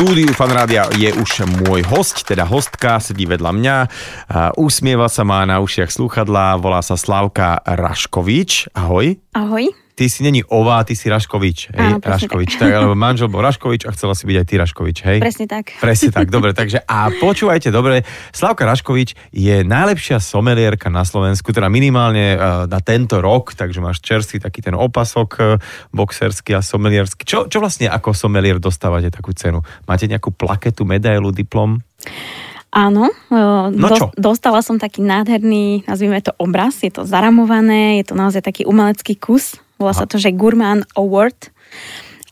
štúdiu Fanrádia je už môj host, teda hostka, sedí vedľa mňa, usmieva sa má na ušiach slúchadlá, volá sa Slavka Raškovič. Ahoj. Ahoj ty si není Ová, ty si Raškovič. Hej, Áno, Raškovič. Tak. tak, alebo manžel bol Raškovič a chcela si byť aj ty Raškovič, hej? Presne tak. Presne tak, dobre. Takže a počúvajte, dobre, Slavka Raškovič je najlepšia somelierka na Slovensku, teda minimálne uh, na tento rok, takže máš čerstvý taký ten opasok uh, boxerský a somelierský. Čo, čo vlastne ako somelier dostávate takú cenu? Máte nejakú plaketu, medailu, diplom? Áno, no do, dostala som taký nádherný, nazvime to obraz, je to zaramované, je to naozaj taký umelecký kus, volá sa to, že Gourmand Award.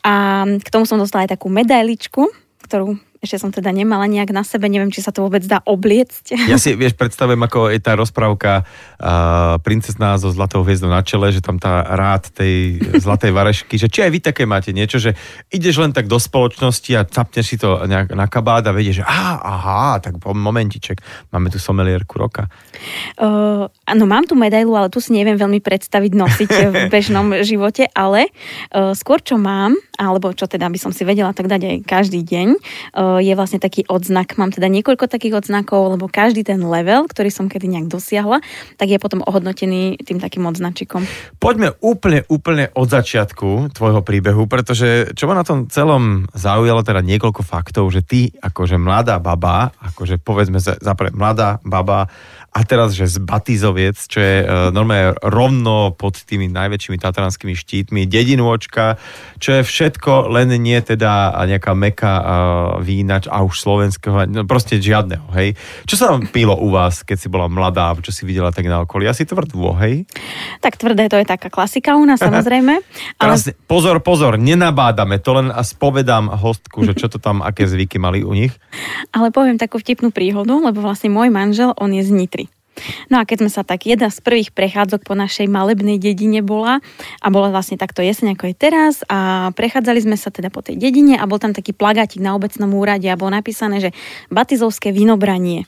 A k tomu som dostala aj takú medailičku, ktorú ešte som teda nemala nejak na sebe, neviem, či sa to vôbec dá obliecť. Ja si, vieš, predstavujem, ako je tá rozprávka uh, princezná so zlatou hviezdou na čele, že tam tá rád tej zlatej varešky, že či aj vy také máte niečo, že ideš len tak do spoločnosti a capneš si to nejak na kabát a vedieš, že aha, aha, tak momentiček, máme tu somelierku roka. Uh, áno, mám tu medailu, ale tu si neviem veľmi predstaviť nosiť v bežnom živote, ale uh, skôr čo mám, alebo čo teda by som si vedela tak dať aj každý deň, uh, je vlastne taký odznak. Mám teda niekoľko takých odznakov, lebo každý ten level, ktorý som kedy nejak dosiahla, tak je potom ohodnotený tým takým odznačikom. Poďme úplne, úplne od začiatku tvojho príbehu, pretože čo ma na tom celom zaujalo, teda niekoľko faktov, že ty akože mladá baba, akože povedzme zapre mladá baba, a teraz, že z Batizoviec, čo je uh, normálne rovno pod tými najväčšími tatranskými štítmi, dedinôčka, čo je všetko, len nie teda nejaká meka uh, vína a už slovenského, no proste žiadneho, hej. Čo sa tam pilo u vás, keď si bola mladá, čo si videla tak na okolí? Asi tvrdvo, hej? Tak tvrdé, to je taká klasika u nás, samozrejme. ale... pozor, pozor, nenabádame, to len spovedám hostku, že čo to tam, aké zvyky mali u nich. Ale poviem takú vtipnú príhodu, lebo vlastne môj manžel, on je z Nitry. No a keď sme sa tak, jedna z prvých prechádzok po našej malebnej dedine bola a bola vlastne takto jeseň ako je teraz a prechádzali sme sa teda po tej dedine a bol tam taký plagátik na obecnom úrade a bolo napísané, že batizovské vinobranie.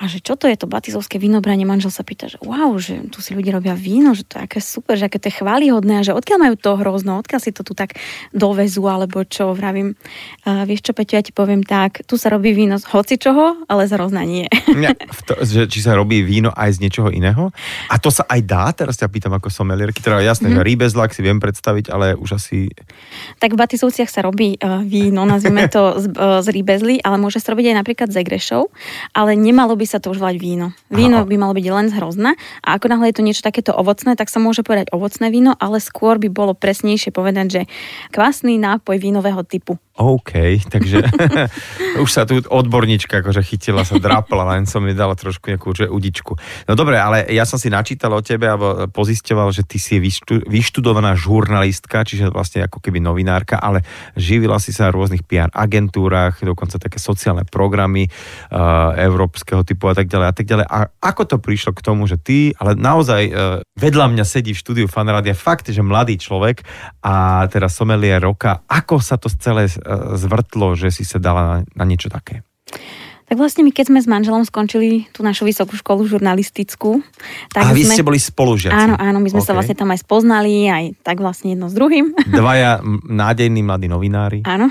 A že čo to je to batizovské vinobranie? Manžel sa pýta, že wow, že tu si ľudia robia víno, že to je aké super, že aké to je chválihodné a že odkiaľ majú to hrozno, odkiaľ si to tu tak dovezú alebo čo, vravím. Uh, vieš čo, Peťo, ja ti poviem tak, tu sa robí víno z hoci čoho, ale z hrozna nie. Nie, to, že, či sa robí víno aj z niečoho iného? A to sa aj dá? Teraz ťa pýtam ako somelierky, teda jasné, mm-hmm. že rýbezlak si viem predstaviť, ale už asi... Tak v Batizovciach sa robí uh, víno, nazvime to z, uh, z rýbezly, ale môže sa robiť aj napríklad z egrešov, ale nemalo by sa to už volať víno. Víno Aha. by malo byť len z hrozna a ako náhle je to niečo takéto ovocné, tak sa môže povedať ovocné víno, ale skôr by bolo presnejšie povedať, že kvasný nápoj vínového typu. OK, takže už sa tu odborníčka akože chytila sa, drapla, len som mi dala trošku nejakú že udičku. No dobre, ale ja som si načítal o tebe alebo pozisťoval, že ty si vyštu, vyštudovaná žurnalistka, čiže vlastne ako keby novinárka, ale živila si sa v rôznych PR agentúrach, dokonca také sociálne programy uh, európskeho typu a tak ďalej a tak ďalej. A ako to prišlo k tomu, že ty, ale naozaj uh, vedľa mňa sedí v štúdiu Fanradia fakt, že mladý človek a teraz somelier roka, ako sa to celé zvrtlo, že si sa dala na, na niečo také? Tak vlastne my, keď sme s manželom skončili tú našu vysokú školu žurnalistickú, tak A vy sme... ste boli spolužiaci. Áno, áno, my sme okay. sa vlastne tam aj spoznali, aj tak vlastne jedno s druhým. Dvaja nádejní mladí novinári. Áno.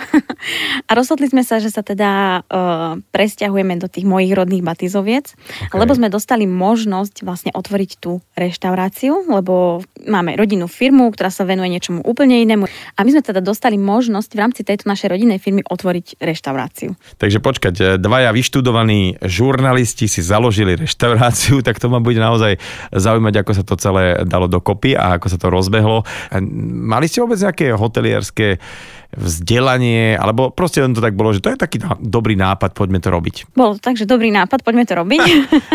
A rozhodli sme sa, že sa teda uh, presťahujeme do tých mojich rodných Batizoviec, okay. lebo sme dostali možnosť vlastne otvoriť tú reštauráciu, lebo máme rodinnú firmu, ktorá sa venuje niečomu úplne inému. A my sme teda dostali možnosť v rámci tejto našej rodinnej firmy otvoriť reštauráciu. Takže počkať, e, dvaja vyš vyštudovaní žurnalisti si založili reštauráciu, tak to ma bude naozaj zaujímať, ako sa to celé dalo dokopy a ako sa to rozbehlo. Mali ste vôbec nejaké hotelierské vzdelanie, alebo proste len to tak bolo, že to je taký dobrý nápad, poďme to robiť. Bolo to tak, že dobrý nápad, poďme to robiť.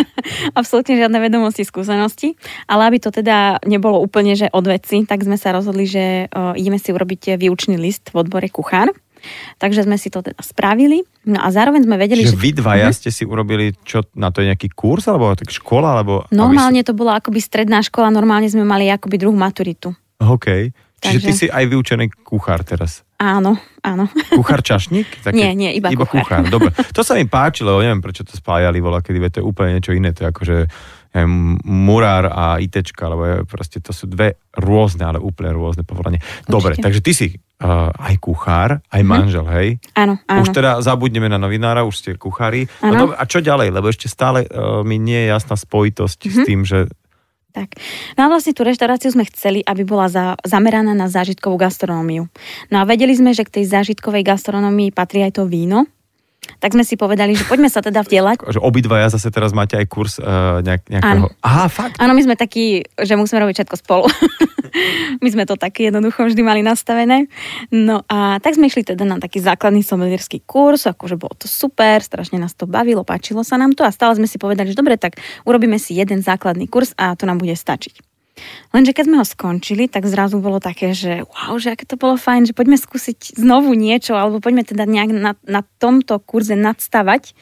Absolútne žiadne vedomosti, skúsenosti. Ale aby to teda nebolo úplne, že od veci, tak sme sa rozhodli, že uh, ideme si urobiť výučný list v odbore kuchár. Takže sme si to teda spravili. No a zároveň sme vedeli, Čiže že... vy dvaja mhm. ste si urobili, čo na to je nejaký kurz, alebo tak škola, alebo... Normálne to bola akoby stredná škola, normálne sme mali akoby druhú maturitu. OK. Čiže Takže... ty si aj vyučený kuchár teraz. Áno, áno. Kuchár čašník? Také, nie, nie, iba, iba kuchár. kuchár. Dobre, to sa mi páčilo, neviem prečo to spájali, vola, kedy to je úplne niečo iné, to je akože murár a ITčka, lebo je, proste to sú dve rôzne, ale úplne rôzne povolanie. Dobre, takže ty si uh, aj kuchár, aj mm-hmm. manžel, hej? Áno, áno. Už teda zabudneme na novinára, už ste kuchári. No, a čo ďalej? Lebo ešte stále uh, mi nie je jasná spojitosť mm-hmm. s mhm. tým, že tak. No a vlastne tú reštauráciu sme chceli, aby bola za, zameraná na zážitkovú gastronómiu. No a vedeli sme, že k tej zážitkovej gastronómii patrí aj to víno, tak sme si povedali, že poďme sa teda vdielať. Že obidvaja zase teraz máte aj kurz uh, nejak, nejakého... Áno. Aha, fakt? Áno, my sme takí, že musíme robiť všetko spolu. my sme to tak jednoducho vždy mali nastavené. No a tak sme išli teda na taký základný somelierský kurz, akože bolo to super, strašne nás to bavilo, páčilo sa nám to a stále sme si povedali, že dobre, tak urobíme si jeden základný kurz a to nám bude stačiť. Lenže keď sme ho skončili, tak zrazu bolo také, že wow, že aké to bolo fajn, že poďme skúsiť znovu niečo, alebo poďme teda nejak na, na tomto kurze nadstavať.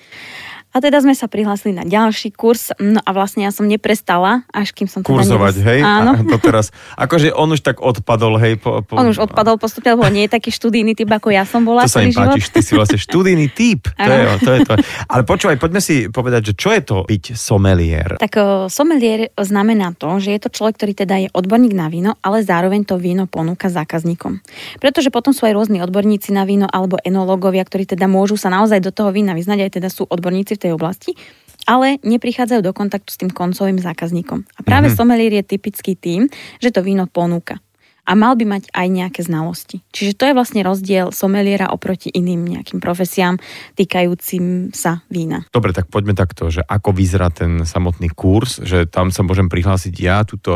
A teda sme sa prihlásili na ďalší kurz, no a vlastne ja som neprestala, až kým som teda Kurzovať, neves... hej? Áno. A to teraz, akože on už tak odpadol, hej? Po, po... On už odpadol postupne, lebo nie je taký študijný typ, ako ja som bola To sa im páči, ty si vlastne študijný typ. To je, to je to. Ale počúvaj, poďme si povedať, že čo je to byť somelier? Tak somelier znamená to, že je to človek, ktorý teda je odborník na víno, ale zároveň to víno ponúka zákazníkom. Pretože potom sú aj rôzni odborníci na víno alebo enológovia, ktorí teda môžu sa naozaj do toho vína vyznať, aj teda sú odborníci v tej oblasti, ale neprichádzajú do kontaktu s tým koncovým zákazníkom. A práve mm-hmm. somelier je typický tým, že to víno ponúka a mal by mať aj nejaké znalosti. Čiže to je vlastne rozdiel someliera oproti iným nejakým profesiám týkajúcim sa vína. Dobre, tak poďme takto, že ako vyzerá ten samotný kurz, že tam sa môžem prihlásiť ja, túto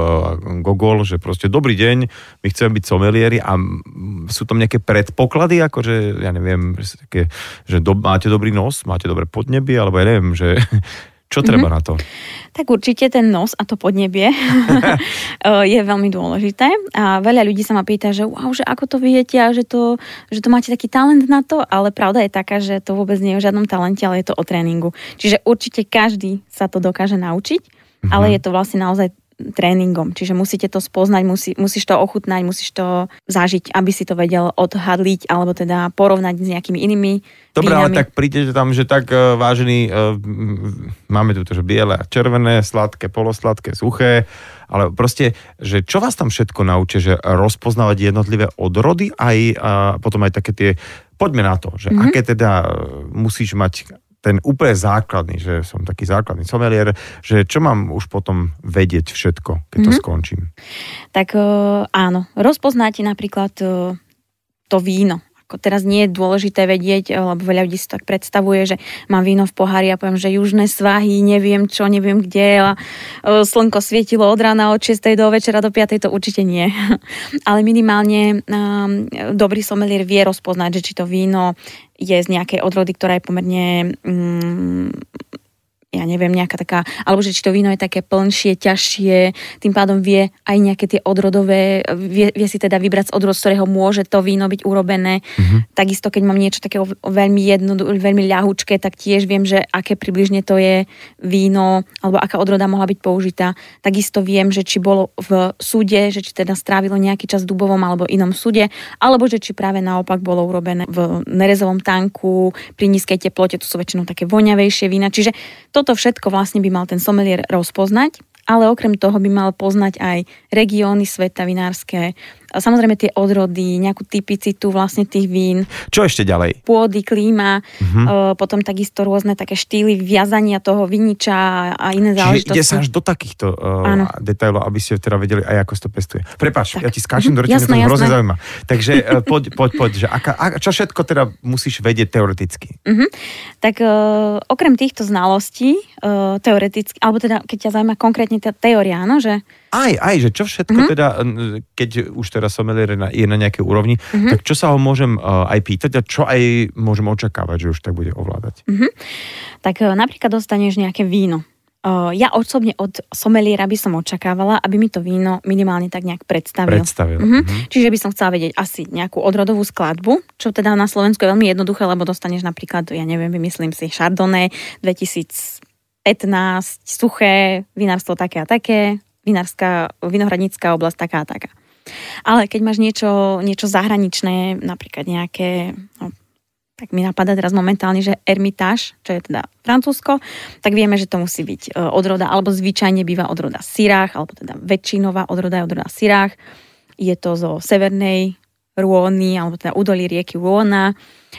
Gogol, že proste dobrý deň, my chceme byť somelieri a sú tam nejaké predpoklady, ako že ja neviem, že, že do, máte dobrý nos, máte dobré podnebie, alebo ja neviem, že čo treba mm-hmm. na to? Tak určite ten nos a to podnebie je veľmi dôležité. A veľa ľudí sa ma pýta, že wow, že ako to viete a že to, že to máte taký talent na to, ale pravda je taká, že to vôbec nie je o žiadnom talente, ale je to o tréningu. Čiže určite každý sa to dokáže naučiť, mm-hmm. ale je to vlastne naozaj tréningom. Čiže musíte to spoznať, musí, musíš to ochutnať, musíš to zažiť, aby si to vedel odhadliť alebo teda porovnať s nejakými inými Dobre, ale tak prídete tam, že tak uh, vážený, uh, máme tu že biele a červené, sladké, polosladké, suché, ale proste, že čo vás tam všetko naučí, že rozpoznávať jednotlivé odrody aj a potom aj také tie, poďme na to, že mm-hmm. aké teda e, musíš mať ten úplne základný, že som taký základný somelier, že čo mám už potom vedieť všetko, keď to mm-hmm. skončím? Tak áno, rozpoznáte napríklad to víno. Teraz nie je dôležité vedieť, lebo veľa ľudí si tak predstavuje, že mám víno v pohári a poviem, že južné svahy, neviem čo, neviem kde a slnko svietilo od rána od 6. do večera do 5. to určite nie. Ale minimálne um, dobrý somelier vie rozpoznať, že či to víno je z nejakej odrody, ktorá je pomerne um, ja neviem, nejaká taká, alebo že či to víno je také plnšie, ťažšie, tým pádom vie aj nejaké tie odrodové, vie, vie si teda vybrať z odrod, z ktorého môže to víno byť urobené. Mm-hmm. Takisto, keď mám niečo také veľmi jedno, veľmi ľahučké, tak tiež viem, že aké približne to je víno, alebo aká odroda mohla byť použitá. Takisto viem, že či bolo v súde, že či teda strávilo nejaký čas v dubovom alebo inom súde, alebo že či práve naopak bolo urobené v nerezovom tanku, pri nízkej teplote, to sú väčšinou také voňavejšie vína. Čiže to toto všetko vlastne by mal ten somelier rozpoznať, ale okrem toho by mal poznať aj regióny sveta vinárske, samozrejme tie odrody, nejakú typicitu vlastne tých vín. Čo ešte ďalej? Pôdy, klíma, uh-huh. potom takisto rôzne také štýly viazania toho viniča a iné Čiže záležitosti. ide sa až do takýchto uh, detailov, aby ste teda vedeli aj ako sa to pestuje. Prepač, ja ti skáčem do reči, to hrozne zaujíma. Takže uh, poď, poď, poď, že aká, a, čo všetko teda musíš vedieť teoreticky? Uh-huh. Tak uh, okrem týchto znalostí, uh, teoreticky, alebo teda keď ťa zaujíma konkrétne tá teória, áno, že aj, aj, že čo všetko mm-hmm. teda, keď už teraz somelier je na nejakej úrovni, mm-hmm. tak čo sa ho môžem uh, aj pýtať a čo aj môžem očakávať, že už tak bude ovládať? Mm-hmm. Tak uh, napríklad dostaneš nejaké víno. Uh, ja osobne od someliera by som očakávala, aby mi to víno minimálne tak nejak predstavil. Predstavil. Mm-hmm. Mm-hmm. Čiže by som chcela vedieť asi nejakú odrodovú skladbu, čo teda na Slovensku je veľmi jednoduché, lebo dostaneš napríklad, ja neviem, vymyslím si Chardonnay 2015, suché, vinárstvo také a také, vinárska, vinohradnícká oblasť taká a taká. Ale keď máš niečo, niečo zahraničné, napríklad nejaké, no, tak mi napadá teraz momentálne, že Ermitáž, čo je teda Francúzsko, tak vieme, že to musí byť e, odroda, alebo zvyčajne býva odroda Syrách, alebo teda väčšinová odroda je odroda Syrách. Je to zo severnej Rôny, alebo teda údolí rieky Rôna.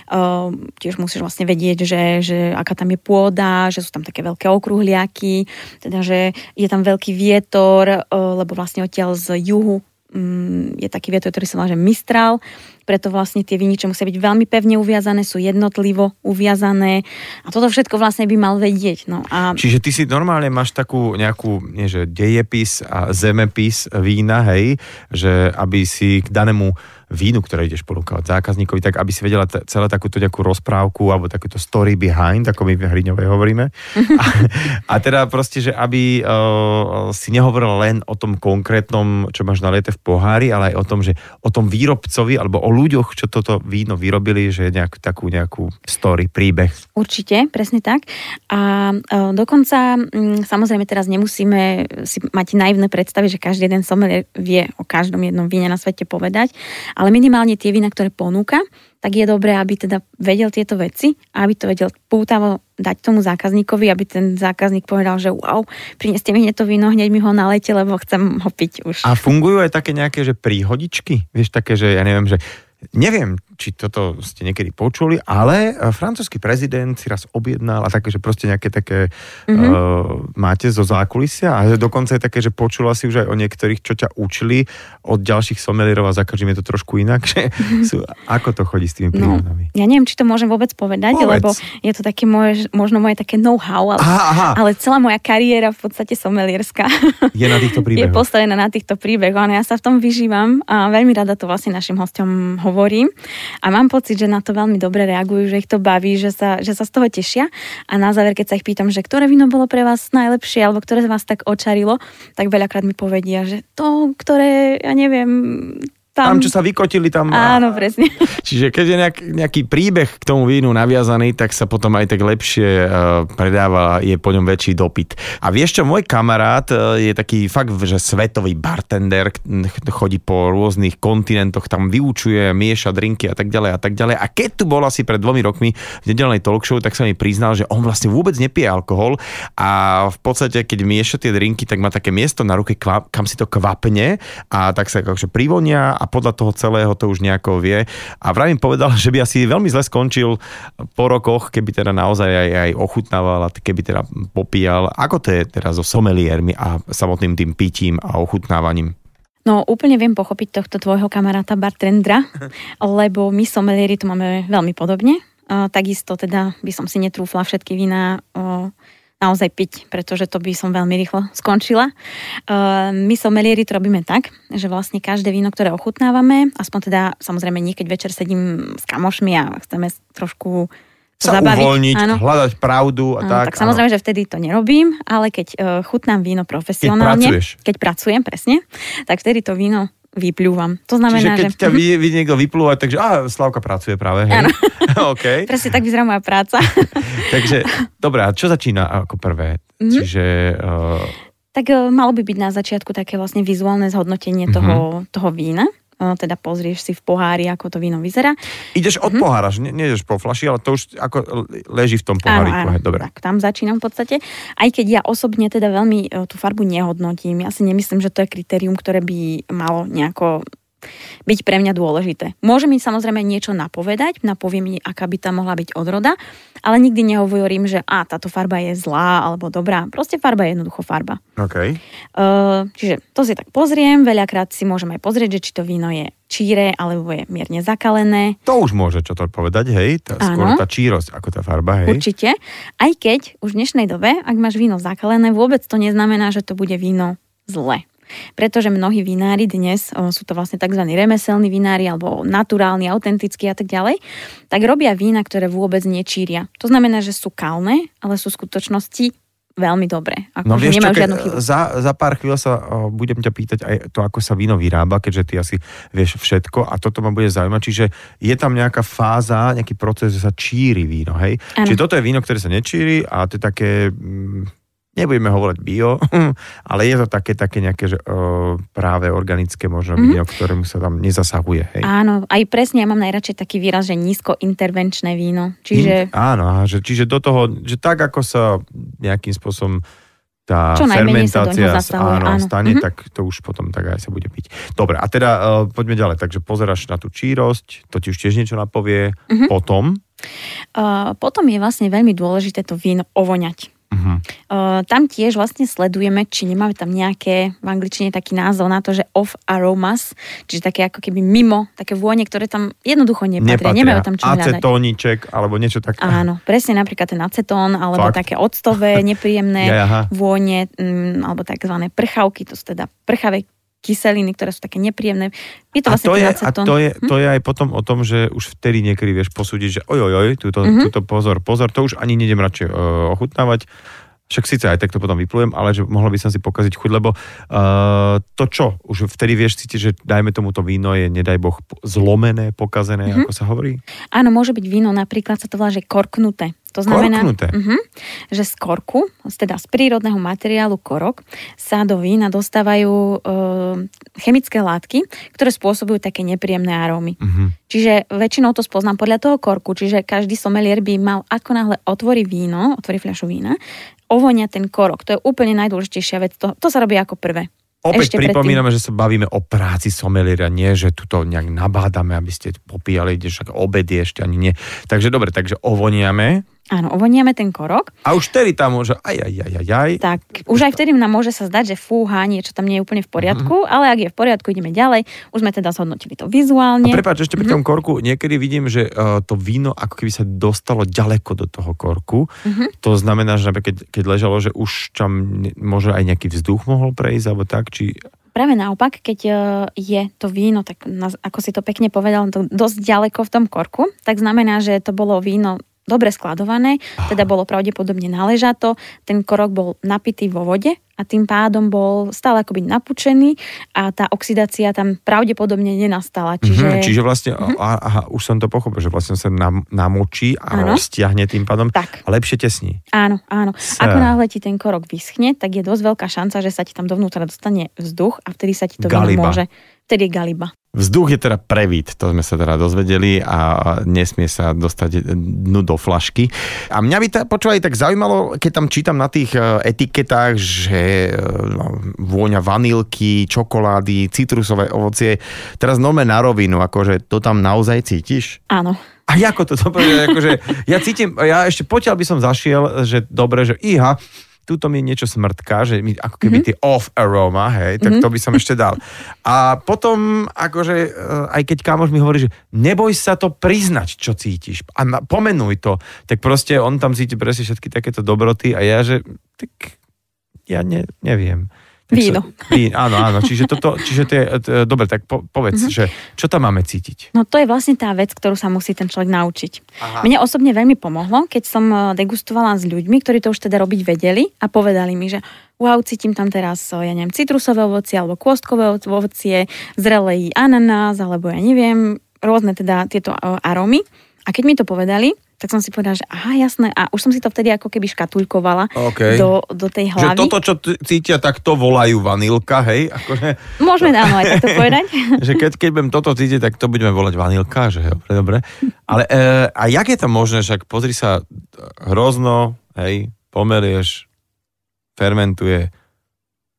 Uh, tiež musíš vlastne vedieť, že, že aká tam je pôda, že sú tam také veľké okruhliaky, teda že je tam veľký vietor, uh, lebo vlastne odtiaľ z juhu um, je taký vietor, ktorý sa volá, že Mistral, preto vlastne tie viniče musia byť veľmi pevne uviazané, sú jednotlivo uviazané a toto všetko vlastne by mal vedieť. No a... Čiže ty si normálne máš takú nejakú, nie že dejepis a zemepis vína, hej, že aby si k danému vínu, ktoré ideš ponúkať zákazníkovi, tak aby si vedela t- celé takúto nejakú rozprávku alebo takúto story behind, ako my v Hriňovej hovoríme. a, a teda proste, že aby uh, si nehovoril len o tom konkrétnom, čo máš naliete v pohári, ale aj o tom, že o tom výrobcovi alebo o ľuďoch, čo toto víno vyrobili, že nejak, takú nejakú story, príbeh. Určite, presne tak. A uh, dokonca, um, samozrejme teraz nemusíme si mať naivné predstavy, že každý jeden sommelier vie o každom jednom víne na svete povedať, ale minimálne tie vína, ktoré ponúka, tak je dobré, aby teda vedel tieto veci a aby to vedel pútavo dať tomu zákazníkovi, aby ten zákazník povedal, že wow, prineste mi to víno, hneď mi ho nalejte, lebo chcem ho piť už. A fungujú aj také nejaké, že príhodičky? Vieš, také, že ja neviem, že Neviem, či toto ste niekedy počuli, ale eh, francúzsky prezident si raz objednal a také, že proste nejaké také mm-hmm. uh, máte zo zákulisia a dokonca je také, že počula si už aj o niektorých, čo ťa učili od ďalších somelierov a za každým je to trošku inak, že mm-hmm. sú, ako to chodí s tými no, prírodami? Ja neviem, či to môžem vôbec povedať, Povedz. lebo je to také moje, možno moje také know-how, ale, aha, aha. ale celá moja kariéra v podstate somelierská je na týchto príbehoch. Je postavená na týchto príbehoch, ale ja sa v tom vyžívam a veľmi rada to vlastne našim hostom hovorím a mám pocit, že na to veľmi dobre reagujú, že ich to baví, že sa, že sa z toho tešia. A na záver, keď sa ich pýtam, že ktoré víno bolo pre vás najlepšie alebo ktoré vás tak očarilo, tak veľakrát mi povedia, že to, ktoré, ja neviem, tam, tam, čo sa vykotili tam. Áno, presne. Čiže keď je nejak, nejaký príbeh k tomu vínu naviazaný, tak sa potom aj tak lepšie uh, predáva, je po ňom väčší dopyt. A vieš čo, môj kamarát uh, je taký fakt, že svetový bartender, chodí po rôznych kontinentoch, tam vyučuje, mieša drinky a tak ďalej a tak ďalej. A keď tu bol asi pred dvomi rokmi v nedelnej talk show, tak sa mi priznal, že on vlastne vôbec nepije alkohol a v podstate, keď mieša tie drinky, tak má také miesto na ruke, kam si to kvapne a tak sa akože privonia a podľa toho celého to už nejako vie. A vravím povedal, že by asi veľmi zle skončil po rokoch, keby teda naozaj aj, aj ochutnával a keby teda popíjal. Ako to je teraz so someliermi a samotným tým pitím a ochutnávaním? No úplne viem pochopiť tohto tvojho kamaráta bartendra, lebo my somelieri to máme veľmi podobne. takisto teda by som si netrúfla všetky vína naozaj piť, pretože to by som veľmi rýchlo skončila. Uh, my somelieri to robíme tak, že vlastne každé víno, ktoré ochutnávame, aspoň teda samozrejme nie, keď večer sedím s kamošmi a chceme trošku sa zabaviť, uvoľniť, áno. hľadať pravdu a áno, tak. Tak samozrejme, áno. že vtedy to nerobím, ale keď uh, chutnám víno profesionálne, keď, keď pracujem, presne, tak vtedy to víno vyplúvam. To znamená, Čiže keď že... ťa vidie, vidie niekto vyplúvať, takže a Slavka pracuje práve, hej? Áno. okay. Presne tak vyzerá moja práca. takže, dobré, a čo začína ako prvé? Mm-hmm. Čiže... Uh... Tak uh, malo by byť na začiatku také vlastne vizuálne zhodnotenie mm-hmm. toho, toho vína teda pozrieš si v pohári, ako to víno vyzerá. Ideš od mm-hmm. pohára, že nie, ideš po flaši, ale to už ako leží v tom pohári. Áno, áno, Dobre. Tak tam začínam v podstate. Aj keď ja osobne teda veľmi e, tú farbu nehodnotím, ja si nemyslím, že to je kritérium, ktoré by malo nejako byť pre mňa dôležité. Môže mi samozrejme niečo napovedať, napovie mi, aká by tam mohla byť odroda, ale nikdy nehovorím, že a táto farba je zlá alebo dobrá. Proste farba je jednoducho farba. Okay. Uh, čiže to si tak pozriem, veľakrát si môžem aj pozrieť, že či to víno je číre alebo je mierne zakalené. To už môže čo to povedať, hej? Tá, skôr tá čírosť ako tá farba, hej? Určite. Aj keď už v dnešnej dobe, ak máš víno zakalené, vôbec to neznamená, že to bude víno zle. Pretože mnohí vinári dnes, sú to vlastne tzv. remeselní vinári alebo naturálni, autentickí a tak ďalej, tak robia vína, ktoré vôbec nečíria. To znamená, že sú kalné, ale sú v skutočnosti veľmi dobré. Ako, no vieš čo, za, za pár chvíľ sa o, budem ťa pýtať aj to, ako sa víno vyrába, keďže ty asi vieš všetko a toto ma bude zaujímať. Čiže je tam nejaká fáza, nejaký proces, že sa číri víno, hej? Ano. Čiže toto je víno, ktoré sa nečíri a to je také... Mm, nebudeme hovoriť bio, ale je to také, také nejaké že, uh, práve organické možno mm-hmm. víno, ktorému sa tam nezasahuje. Hej. Áno, aj presne ja mám najradšej taký výraz, že nízkointervenčné víno. Čiže... In, áno, že, čiže do toho, že tak ako sa nejakým spôsobom tá Čo fermentácia zasahuje, áno, áno. stane, Mhm. tak to už potom tak aj sa bude piť. Dobre, a teda uh, poďme ďalej. Takže pozeráš na tú čírosť, to ti už tiež niečo napovie. Mhm. Potom, Uh, potom je vlastne veľmi dôležité to víno ovoňať. Uh-huh. Uh, tam tiež vlastne sledujeme, či nemáme tam nejaké, v angličtine taký názov na to, že off aromas, čiže také ako keby mimo, také vône, ktoré tam jednoducho nepatria, nemajú tam čo hľadať. Acetóniček, alebo niečo také. Áno, presne napríklad ten acetón, alebo Fakt? také octové, nepríjemné Ja, vône, mm, alebo takzvané prchavky, to sú teda prchavé kyseliny, ktoré sú také nepríjemné. Je to a vlastne to je, a to je, Hm? to je aj potom o tom, že už vtedy niekedy vieš posúdiť, že oj, túto, Mhm. túto pozor, pozor, to už ani nejdem radšej uh, ochutnávať. Však síce aj tak to potom vyplujem, ale že mohla by som si pokaziť chuť, lebo uh, to čo, už vtedy vieš cítiť, že dajme tomu to víno je, nedaj Boh, zlomené, pokazené, Mhm. ako sa hovorí? Áno, môže byť víno, napríklad sa to volá, že korknuté. To znamená, Korknuté? Uh-huh, že z korku, teda z prírodného materiálu korok, sa do vína dostávajú e, chemické látky, ktoré spôsobujú také nepríjemné arómy. Uh-huh. Čiže väčšinou to spoznám podľa toho korku, čiže každý somelier by mal, ako náhle otvorí víno, otvorí fľašu vína, ovonia ten korok. To je úplne najdôležitejšia vec. To, to sa robí ako prvé. Opäť Ešte predtým. pripomíname, že sa bavíme o práci someliera, nie, že tu to nejak nabádame, aby ste popíjali, kde však obed je ešte ani nie. Takže dobre, takže ovoniame Áno, ovoniame ten korok, a už vtedy tam môže aj, aj, aj, aj, aj. tak už aj vtedy nám môže sa zdať, že fúha, niečo tam nie je úplne v poriadku, Mhm. ale ak je v poriadku, ideme ďalej. Už sme teda zhodnotili to A vizuálne. prepáč, ešte pri Mhm. tom korku, niekedy vidím, že uh, to víno ako keby sa dostalo ďaleko do toho korku. Mhm. To znamená, že napríklad, keď, ležalo, že už tam ne- možno aj nejaký vzduch mohol prejsť, alebo tak, či... Práve naopak, keď e, je to víno, tak ako si to pekne povedal, to dosť ďaleko v tom korku, tak znamená, že to bolo víno dobre skladované, teda bolo pravdepodobne naležato, ten korok bol napitý vo vode a tým pádom bol stále akoby napučený a tá oxidácia tam pravdepodobne nenastala. Čiže, Mhm, čiže vlastne, aha, aha, už som to pochopil, že vlastne sa nam, namočí a Áno. roztiahne tým pádom Tak. a lepšie tesní. Áno, áno. Sa. Ako náhle ti ten korok vyschne, tak je dosť veľká šanca, že sa ti tam dovnútra dostane vzduch a vtedy sa ti to môže. Vtedy je galiba. Vzduch je teda prevít, to sme sa teda dozvedeli a nesmie sa dostať dnu do flašky. A mňa by tá, počúvaj, tak zaujímalo, keď tam čítam na tých e, etiketách, že e, no, vôňa vanilky, čokolády, citrusové ovocie. Teraz nome na rovinu, akože to tam naozaj cítiš? Áno. A ako to povedať, akože ja cítim, ja ešte potiaľ by som zašiel, že dobre, že iha, tuto mi niečo smrtká, že mi ako keby Mhm. tie off aroma, hej, tak to by som ešte dal. A potom, akože, eh, aj keď kámoš mi hovorí, že neboj sa to priznať, čo cítiš a na- pomenuj to, tak proste on tam cíti presne všetky takéto dobroty a ja, že tak ja ne, neviem. Víno. Vín, áno, áno, čiže toto, čiže to je, dobre, tak po, povedz, Mhm. že čo tam máme cítiť? No to je vlastne tá vec, ktorú sa musí ten človek naučiť. Aha. Mne osobne veľmi pomohlo, keď som e, degustovala s ľuďmi, ktorí to už teda robiť vedeli a povedali mi, že wow, cítim tam teraz, e, ja neviem, citrusové ovocie alebo kôstkové ovocie, zrelej ananás, alebo ja neviem, rôzne teda tieto e, arómy. A keď mi to povedali, tak som si povedala, že aha, jasné. A už som si to vtedy ako keby škatulkovala OK. do, do tej Že hlavy. toto, čo cítia, tak to volajú vanilka, hej? Akože, Môžeme áno aj takto povedať. že keď, keď budem toto cítiť, tak to budeme volať vanilka, že dobre, dobre. Ale e, a jak je to možné, však pozri sa, hrozno, hej, pomelieš, fermentuje,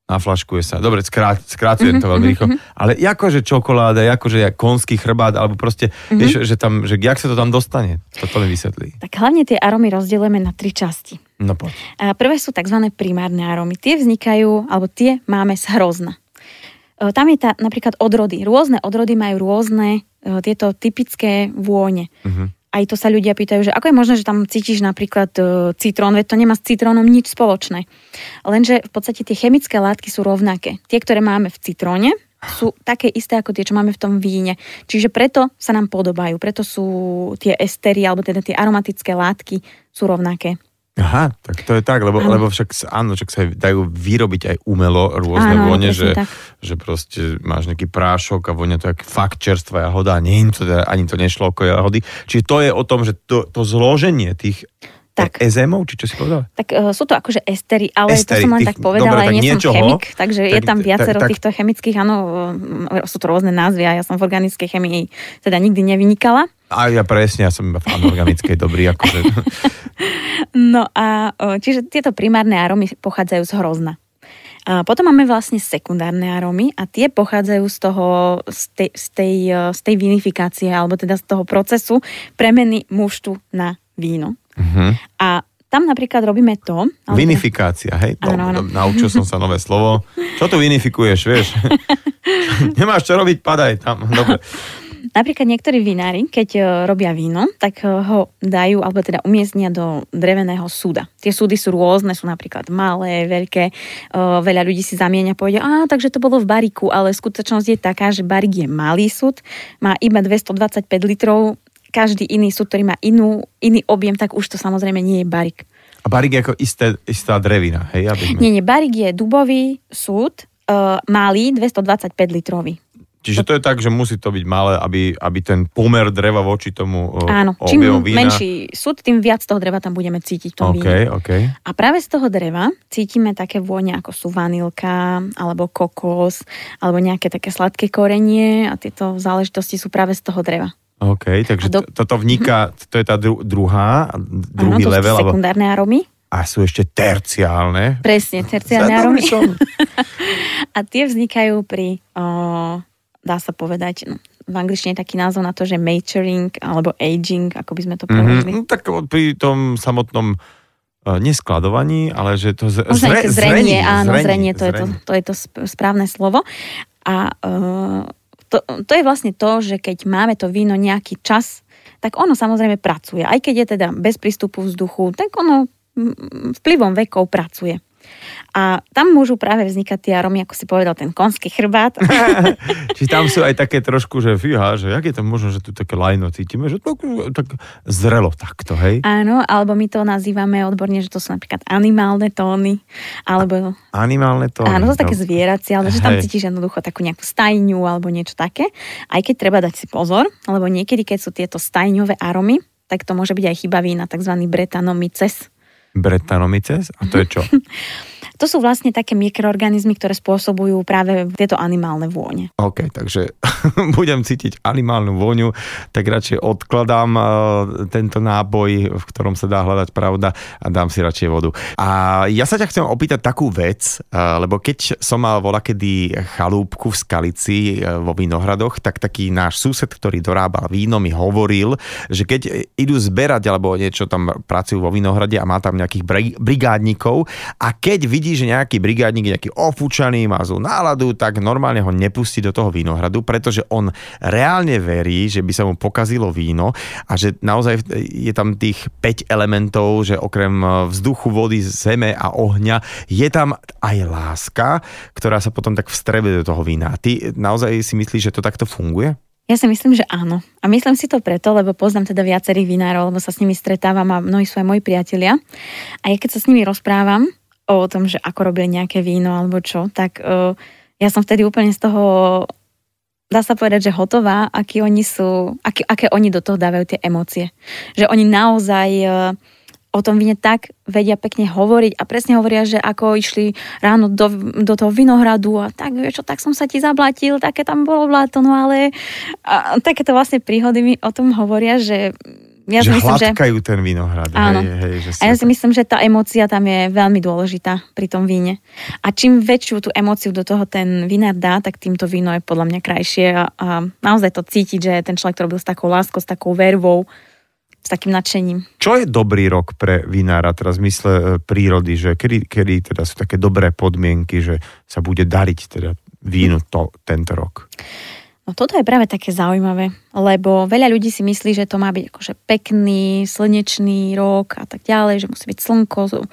naflaškuje sa. Dobre, skrát, skrácujem to veľmi rýchlo. Ale akože čokoláda, akože konský chrbát, alebo proste, vieš, že tam, že jak sa to tam dostane? Toto mi vysvetlí. Tak hlavne tie arómy rozdielujeme na tri časti. No poď. A Prvé sú tzv. primárne arómy. Tie vznikajú, alebo tie máme z hrozna. E, Tam je tá napríklad odrody. Rôzne odrody majú rôzne e, tieto typické vône. Mhm. Aj to sa ľudia pýtajú, že ako je možné, že tam cítiš napríklad e, citrón, veď to nemá s citrónom nič spoločné. Lenže v podstate tie chemické látky sú rovnaké. Tie, ktoré máme v citróne, sú také isté ako tie, čo máme v tom víne. Čiže preto sa nám podobajú, preto sú tie estery, alebo teda tie aromatické látky sú rovnaké. Aha, tak to je tak, lebo, lebo však, áno, však sa dajú vyrobiť aj umelo rôzne Áno, vône, že, tak. že proste máš nejaký prášok a vonia to jak fakt čerstvá jahoda a nie to, ani to nešlo ako jahody. Čiže to je o tom, že to, to zloženie tých Tak. e- ezémov, či čo si povedal? Tak uh, sú to akože estery, ale Estery, to som len tých- tak povedala, dobre, tak nie niečoho, som chemik, takže je tak- tam viacero tak- tak- týchto chemických, áno, uh, sú to rôzne názvy a ja som v organickej chemii teda nikdy nevynikala. A ja presne, ja som iba v anorganickej dobrý. Akože. No a čiže tieto primárne arómy pochádzajú z hrozna. A potom máme vlastne sekundárne arómy a tie pochádzajú z toho, z tej, z tej, z tej vinifikácie, alebo teda z toho procesu premeny muštu na víno. Uh-huh. A tam napríklad robíme to... Ale Vinifikácia, hej? No, áno, áno. Naučil som sa nové slovo. Čo tu vinifikuješ, vieš? Nemáš čo robiť, padaj tam. Dobre. Napríklad niektorí vinári, keď e, robia víno, tak e, ho dajú, alebo teda umiestnia do dreveného súda. Tie súdy sú rôzne, sú napríklad malé, veľké. E, veľa ľudí si zamieňa a povedia, a takže to bolo v bariku, ale skutočnosť je taká, že barik je malý súd, má iba 225 litrov, každý iný súd, ktorý má inú, iný objem, tak už to samozrejme nie je barik. A barik je ako isté, istá drevina, hej? Aby sme... Nie, nie, barik je dubový súd, uh, malý, 225 litrový. Čiže to je tak, že musí to byť malé, aby, aby ten pomer dreva voči tomu Áno, čím vína... menší súd, tým viac toho dreva tam budeme cítiť v tom okay, víne. Okay. A práve z toho dreva cítime také vône, ako sú vanilka, alebo kokos, alebo nejaké také sladké korenie a tieto záležitosti sú práve z toho dreva. OK, takže do... toto vniká, to je tá dru- druhá, druhý Áno, to level. Sú sekundárne aromy. A sú ešte terciálne. Presne, terciálne aromy. a tie vznikajú pri o, dá sa povedať, no, v angličtine je taký názov na to, že maturing alebo aging, ako by sme to povedali. Mm-hmm, no, tak pri tom samotnom uh, neskladovaní, ale že to z, zre, zrenie, zrenie, áno, zrenie, zrenie, to, zrenie. Je to, to je to správne slovo. A uh, to, to je vlastne to, že keď máme to víno nejaký čas, tak ono samozrejme pracuje. Aj keď je teda bez prístupu vzduchu, tak ono vplyvom vekov pracuje. A tam môžu práve vznikať tie aromy, ako si povedal, ten konský chrbát. Či tam sú aj také trošku, že fíha, že jak je to možno, že tu také lajno cítime, že to tak zrelo takto, hej? Áno, alebo my to nazývame odborne, že to sú napríklad animálne tóny, alebo... Animálne tóny. Áno, to sú také no. zvieracie, ale že tam hej. cítiš jednoducho takú nejakú stajňu alebo niečo také. Aj keď treba dať si pozor, lebo niekedy, keď sú tieto stajňové aromy, tak to môže byť aj chyba vína, tzv. bretanomices. Bretanomices? A to je čo? To sú vlastne také mikroorganizmy, ktoré spôsobujú práve tieto animálne vône. OK, takže budem cítiť animálnu vôňu, tak radšej odkladám uh, tento náboj, v ktorom sa dá hľadať pravda a dám si radšej vodu. A ja sa ťa chcem opýtať takú vec, uh, lebo keď som mal kedy chalúbku v Skalici uh, vo Vinohradoch, tak taký náš sused, ktorý dorábal víno, mi hovoril, že keď idú zberať alebo niečo tam pracujú vo Vinohrade a má tam nejakých brigádnikov a keď vidí vidí, že nejaký brigádnik je nejaký ofúčaný, má zlú náladu, tak normálne ho nepustí do toho vínohradu, pretože on reálne verí, že by sa mu pokazilo víno a že naozaj je tam tých 5 elementov, že okrem vzduchu, vody, zeme a ohňa je tam aj láska, ktorá sa potom tak vstrebe do toho vína. Ty naozaj si myslíš, že to takto funguje? Ja si myslím, že áno. A myslím si to preto, lebo poznám teda viacerých vinárov, lebo sa s nimi stretávam a mnohí sú aj moji priatelia. A ja keď sa s nimi rozprávam, o tom, že ako robili nejaké víno alebo čo, tak uh, ja som vtedy úplne z toho dá sa povedať, že hotová, aký oni sú, aký, aké oni do toho dávajú tie emócie. Že oni naozaj uh, o tom víne tak vedia pekne hovoriť a presne hovoria, že ako išli ráno do, do toho vinohradu a tak, vieš čo, tak som sa ti zablatil, také tam bolo bláto, no ale a, takéto vlastne príhody mi o tom hovoria, že ja že myslím, hladkajú že... ten vinohrad. Áno. Hej, hej, že a ja si myslím, že tá emócia tam je veľmi dôležitá pri tom víne. A čím väčšiu tú emóciu do toho ten vinár dá, tak týmto víno je podľa mňa krajšie a, a naozaj to cítiť, že ten človek to robil s takou láskou, s takou vervou, s takým nadšením. Čo je dobrý rok pre vinára, teraz v mysle e, prírody, že kedy, kedy teda sú také dobré podmienky, že sa bude dariť teda vínu to, tento rok? No toto je práve také zaujímavé, lebo veľa ľudí si myslí, že to má byť akože pekný, slnečný rok a tak ďalej, že musí byť slnko.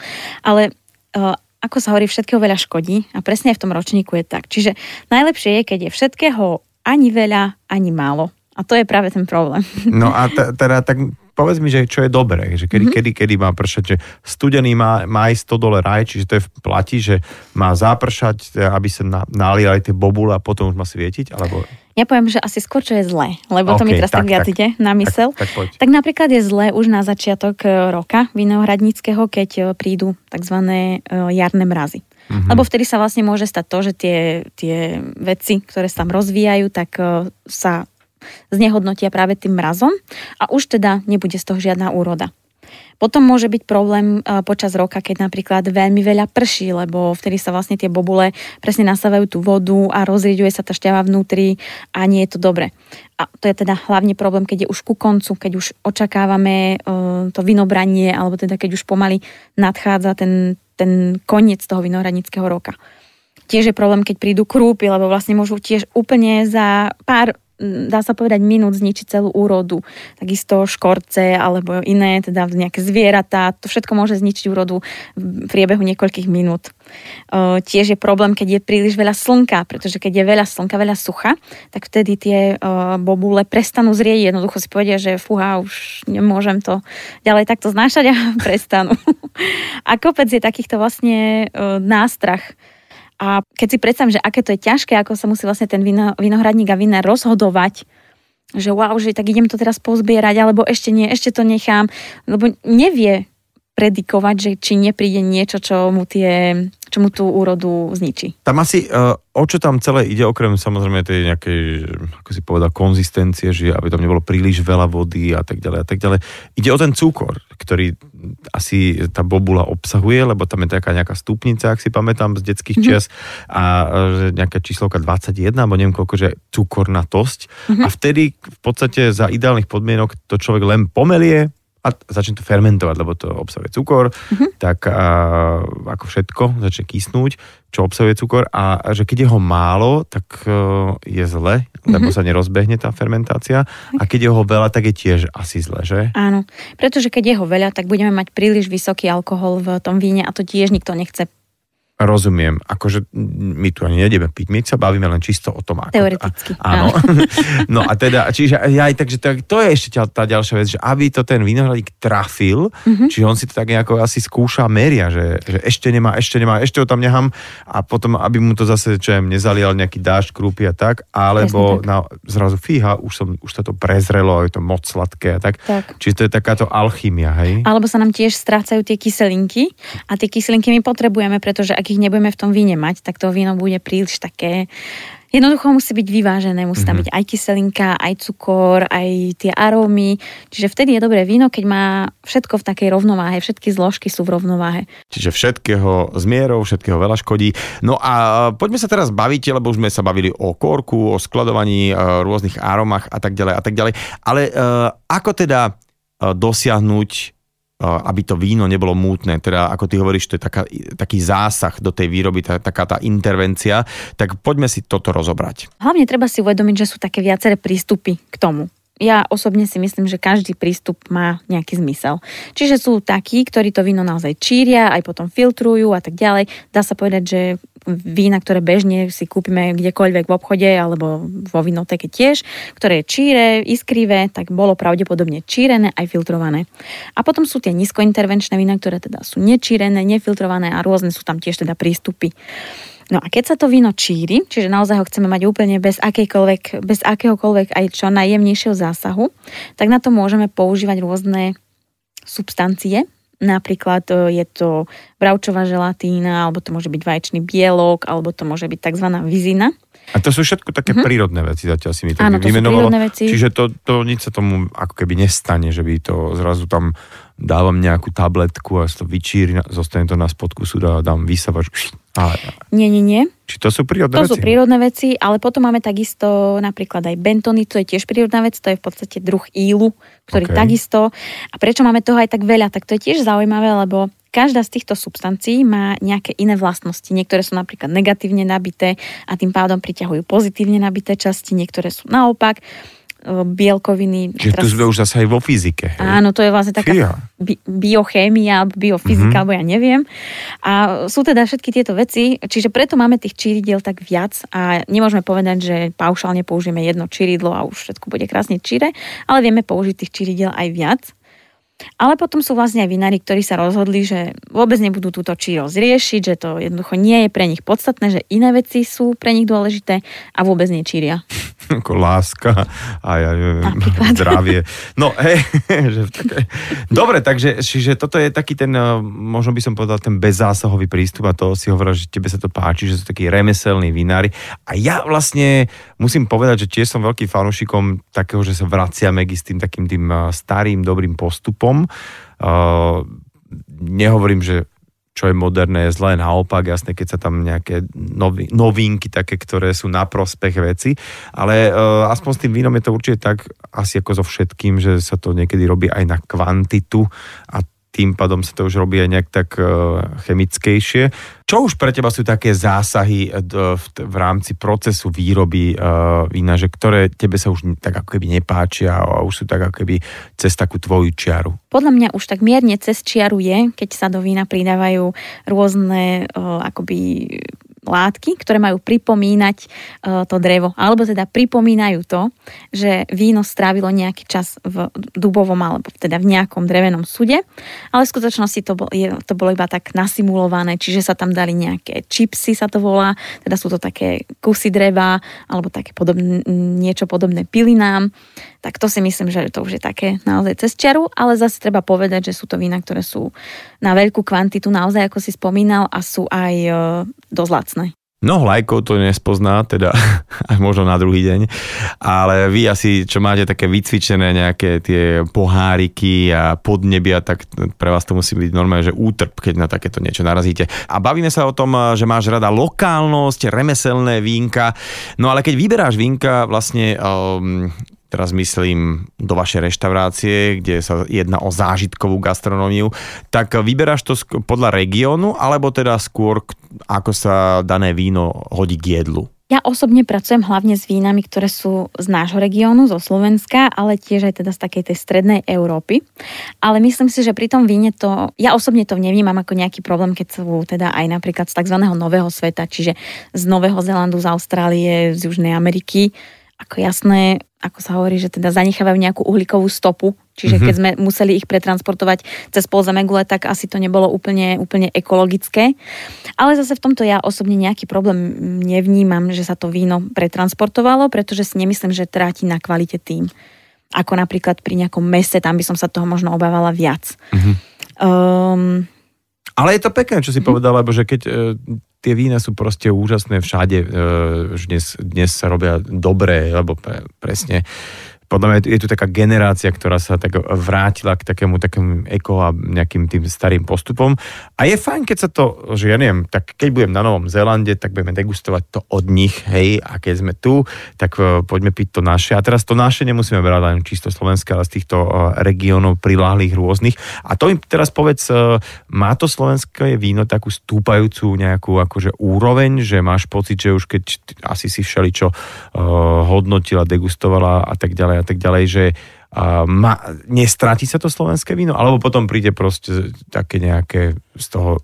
Ale uh, ako sa hovorí, všetkého veľa škodí a presne aj v tom ročníku je tak. Čiže najlepšie je, keď je všetkého ani veľa, ani málo. A to je práve ten problém. No a t- teda tak povedz mi, že čo je dobré, že kedy, mm-hmm. kedy, kedy má pršať, že studený má, má aj 100 dole raj, čiže to je v plati, že má zapršať, aby sa na, nalili aj tie bobule a potom už má svietiť, alebo... Ja poviem, že asi skôr, čo je zlé, lebo okay, to mi teraz tak, tak viac ide na mysel. Tak, tak, tak napríklad je zlé už na začiatok e, roka vinohradníckého, keď e, prídu tzv. E, jarné mrazy. Mm-hmm. Lebo vtedy sa vlastne môže stať to, že tie, tie veci, ktoré sa tam rozvíjajú, tak sa znehodnotia práve tým mrazom a už teda nebude z toho žiadna úroda. Potom môže byť problém e, počas roka, keď napríklad veľmi veľa prší, lebo vtedy sa vlastne tie bobule presne nasávajú tú vodu a rozrieďuje sa tá šťava vnútri a nie je to dobre. A to je teda hlavne problém, keď je už ku koncu, keď už očakávame e, to vinobranie, alebo teda keď už pomaly nadchádza ten, ten koniec toho vinohradnického roka. Tiež je problém, keď prídu krúpy, lebo vlastne môžu tiež úplne za pár dá sa povedať, minút zničiť celú úrodu. Takisto škorce alebo iné, teda nejaké zvieratá, to všetko môže zničiť úrodu v priebehu niekoľkých minút. Tiež je problém, keď je príliš veľa slnka, pretože keď je veľa slnka, veľa sucha, tak vtedy tie bobule prestanú zrieť, jednoducho si povedia, že fúha, už nemôžem to ďalej takto znášať a prestanú. A kopec je takýchto vlastne nástrach a keď si predstavím, že aké to je ťažké, ako sa musí vlastne ten vino, vinohradník a vina rozhodovať, že wow, že tak idem to teraz pozbierať, alebo ešte nie, ešte to nechám, lebo nevie predikovať, že či nepríde niečo, čo mu, tie, čo mu tú úrodu zničí. Tam asi, uh, o čo tam celé ide, okrem samozrejme tej nejakej, ako si povedal, konzistencie, že aby tam nebolo príliš veľa vody a tak ďalej a tak ďalej. Ide o ten cukor, ktorý asi tá bobula obsahuje, lebo tam je taká nejaká stupnica, ak si pamätám z detských mm-hmm. čias a že nejaká číslovka 21, alebo neviem koľko, že cukornatosť. Mm-hmm. A vtedy v podstate za ideálnych podmienok to človek len pomelie, a začne to fermentovať, lebo to obsahuje cukor, uh-huh. tak a, ako všetko začne kysnúť, čo obsahuje cukor a že keď je ho málo, tak uh, je zle, lebo sa nerozbehne tá fermentácia a keď je ho veľa, tak je tiež asi zle, že? Áno, pretože keď je ho veľa, tak budeme mať príliš vysoký alkohol v tom víne a to tiež nikto nechce Rozumiem, akože my tu ani nedeme piť, my sa bavíme len čisto o tom, ako... Teoreticky. A, áno. no a teda, čiže aj takže to, to je ešte tá ďalšia vec, že aby to ten vinohradík trafil, mm-hmm. čiže on si to tak nejako asi skúša, meria, že, že ešte nemá, ešte nemá, ešte ho tam nechám a potom, aby mu to zase, čo jem, nezalial nejaký dážď, krúpy a tak, alebo tak. na, zrazu fíha, už, som, už sa to prezrelo, je to moc sladké a tak. tak. Čiže to je takáto alchymia, hej? Alebo sa nám tiež strácajú tie kyselinky a tie kyselinky my potrebujeme, pretože ak ich nebudeme v tom víne mať, tak to víno bude príliš také Jednoducho musí byť vyvážené, musí tam mm-hmm. byť aj kyselinka, aj cukor, aj tie arómy. Čiže vtedy je dobré víno, keď má všetko v takej rovnováhe, všetky zložky sú v rovnováhe. Čiže všetkého zmierov, všetkého veľa škodí. No a poďme sa teraz baviť, lebo už sme sa bavili o korku, o skladovaní, rôznych aromách a tak ďalej a tak ďalej. Ale uh, ako teda dosiahnuť aby to víno nebolo mútne. Teda, ako ty hovoríš, to je taká, taký zásah do tej výroby, tá, taká tá intervencia. Tak poďme si toto rozobrať. Hlavne treba si uvedomiť, že sú také viaceré prístupy k tomu ja osobne si myslím, že každý prístup má nejaký zmysel. Čiže sú takí, ktorí to víno naozaj číria, aj potom filtrujú a tak ďalej. Dá sa povedať, že vína, ktoré bežne si kúpime kdekoľvek v obchode alebo vo vinoteke tiež, ktoré je číre, iskrivé, tak bolo pravdepodobne čírené aj filtrované. A potom sú tie nízkointervenčné vína, ktoré teda sú nečírené, nefiltrované a rôzne sú tam tiež teda prístupy. No a keď sa to víno číri, čiže naozaj ho chceme mať úplne bez, bez akéhokoľvek aj čo najjemnejšieho zásahu, tak na to môžeme používať rôzne substancie, Napríklad e, je to bravčová želatína, alebo to môže byť vaječný bielok, alebo to môže byť tzv. vizina. A to sú všetko také mm-hmm. prírodné veci, zatiaľ si mi to Áno, to vymenovalo. Veci. Čiže to, to nič sa tomu ako keby nestane, že by to zrazu tam dávam nejakú tabletku a to vyčíri, zostane to na spodku súda a dám vysavač. A... Nie, nie, nie. Či to sú prírodné to veci? To sú prírodné veci, ale potom máme takisto napríklad aj bentony, to je tiež prírodná vec, to je v podstate druh ílu, ktorý okay. takisto. A prečo máme toho aj tak veľa? Tak to je tiež zaujímavé, lebo každá z týchto substancií má nejaké iné vlastnosti. Niektoré sú napríklad negatívne nabité a tým pádom priťahujú pozitívne nabité časti, niektoré sú naopak bielkoviny. Čiže teraz... tu sme už zase aj vo fyzike. Hej? Áno, to je vlastne taká bi- biochémia biofyzika, mm-hmm. alebo ja neviem. A sú teda všetky tieto veci, čiže preto máme tých číridiel tak viac a nemôžeme povedať, že paušálne použijeme jedno číridlo a už všetko bude krásne číre, ale vieme použiť tých číridiel aj viac. Ale potom sú vlastne aj vinári, ktorí sa rozhodli, že vôbec nebudú túto čírosť riešiť, že to jednoducho nie je pre nich podstatné, že iné veci sú pre nich dôležité a vôbec nečíria. Ako láska a ja neviem, zdravie. No hej, že také... Dobre, takže čiže toto je taký ten, eh, možno by som povedal, ten bezzásahový prístup a to si hovoril, že tebe sa to páči, že sú takí remeselní vinári. A ja vlastne musím povedať, že tiež som veľkým fanúšikom takého, že sa vraciame k s tým takým tým eh, starým dobrým postupom postupom. Uh, nehovorím, že čo je moderné, je zlé, naopak, jasne, keď sa tam nejaké novi, novinky také, ktoré sú na prospech veci, ale uh, aspoň s tým vínom je to určite tak, asi ako so všetkým, že sa to niekedy robí aj na kvantitu a tým pádom sa to už robí aj nejak tak e, chemickejšie. Čo už pre teba sú také zásahy e, v rámci procesu výroby e, vína, že ktoré tebe sa už tak ako keby nepáčia a už sú tak ako keby cez takú tvoju čiaru? Podľa mňa už tak mierne cez čiaru je, keď sa do vína pridávajú rôzne akoby látky, ktoré majú pripomínať uh, to drevo, alebo teda pripomínajú to, že víno strávilo nejaký čas v dubovom alebo teda v nejakom drevenom sude, ale v skutočnosti to, bol, je, to bolo iba tak nasimulované, čiže sa tam dali nejaké čipsy sa to volá, teda sú to také kusy dreva alebo také podobné, niečo podobné pilinám, tak to si myslím, že to už je také naozaj cez čiaru, ale zase treba povedať, že sú to vína, ktoré sú na veľkú kvantitu naozaj, ako si spomínal, a sú aj e, dosť lacné. No lajkov to nespozná, teda aj možno na druhý deň, ale vy asi, čo máte také vycvičené nejaké tie poháriky a podnebia, tak pre vás to musí byť normálne, že útrp, keď na takéto niečo narazíte. A bavíme sa o tom, že máš rada lokálnosť, remeselné vínka, no ale keď vyberáš vínka, vlastne um, teraz myslím do vašej reštaurácie, kde sa jedná o zážitkovú gastronómiu, tak vyberáš to podľa regiónu, alebo teda skôr ako sa dané víno hodí k jedlu? Ja osobne pracujem hlavne s vínami, ktoré sú z nášho regiónu, zo Slovenska, ale tiež aj teda z takej tej strednej Európy. Ale myslím si, že pri tom víne to, ja osobne to nevnímam ako nejaký problém, keď sú teda aj napríklad z tzv. nového sveta, čiže z Nového Zelandu, z Austrálie, z Južnej Ameriky. Ako jasné, ako sa hovorí, že teda zanechávajú nejakú uhlíkovú stopu, čiže mm-hmm. keď sme museli ich pretransportovať cez polzemegule, tak asi to nebolo úplne, úplne ekologické. Ale zase v tomto ja osobne nejaký problém nevnímam, že sa to víno pretransportovalo, pretože si nemyslím, že tráti na kvalite tým. Ako napríklad pri nejakom mese, tam by som sa toho možno obávala viac. Mm-hmm. Um, ale je to pekné, čo si mm-hmm. povedala, lebo že keď e, tie vína sú proste úžasné všade. E, dnes, dnes sa robia dobré, lebo presne podľa mňa je tu taká generácia, ktorá sa tak vrátila k takému, takému eko a nejakým tým starým postupom. A je fajn, keď sa to, že ja neviem, tak keď budem na Novom Zélande, tak budeme degustovať to od nich, hej, a keď sme tu, tak uh, poďme piť to naše. A teraz to naše nemusíme brať len čisto slovenské, ale z týchto uh, regiónov priláhlých rôznych. A to im teraz povedz, uh, má to slovenské víno takú stúpajúcu nejakú akože úroveň, že máš pocit, že už keď asi si všeličo hodnotila, degustovala a tak ďalej a tak ďalej, že a ma, nestratí sa to slovenské víno, alebo potom príde proste také nejaké z toho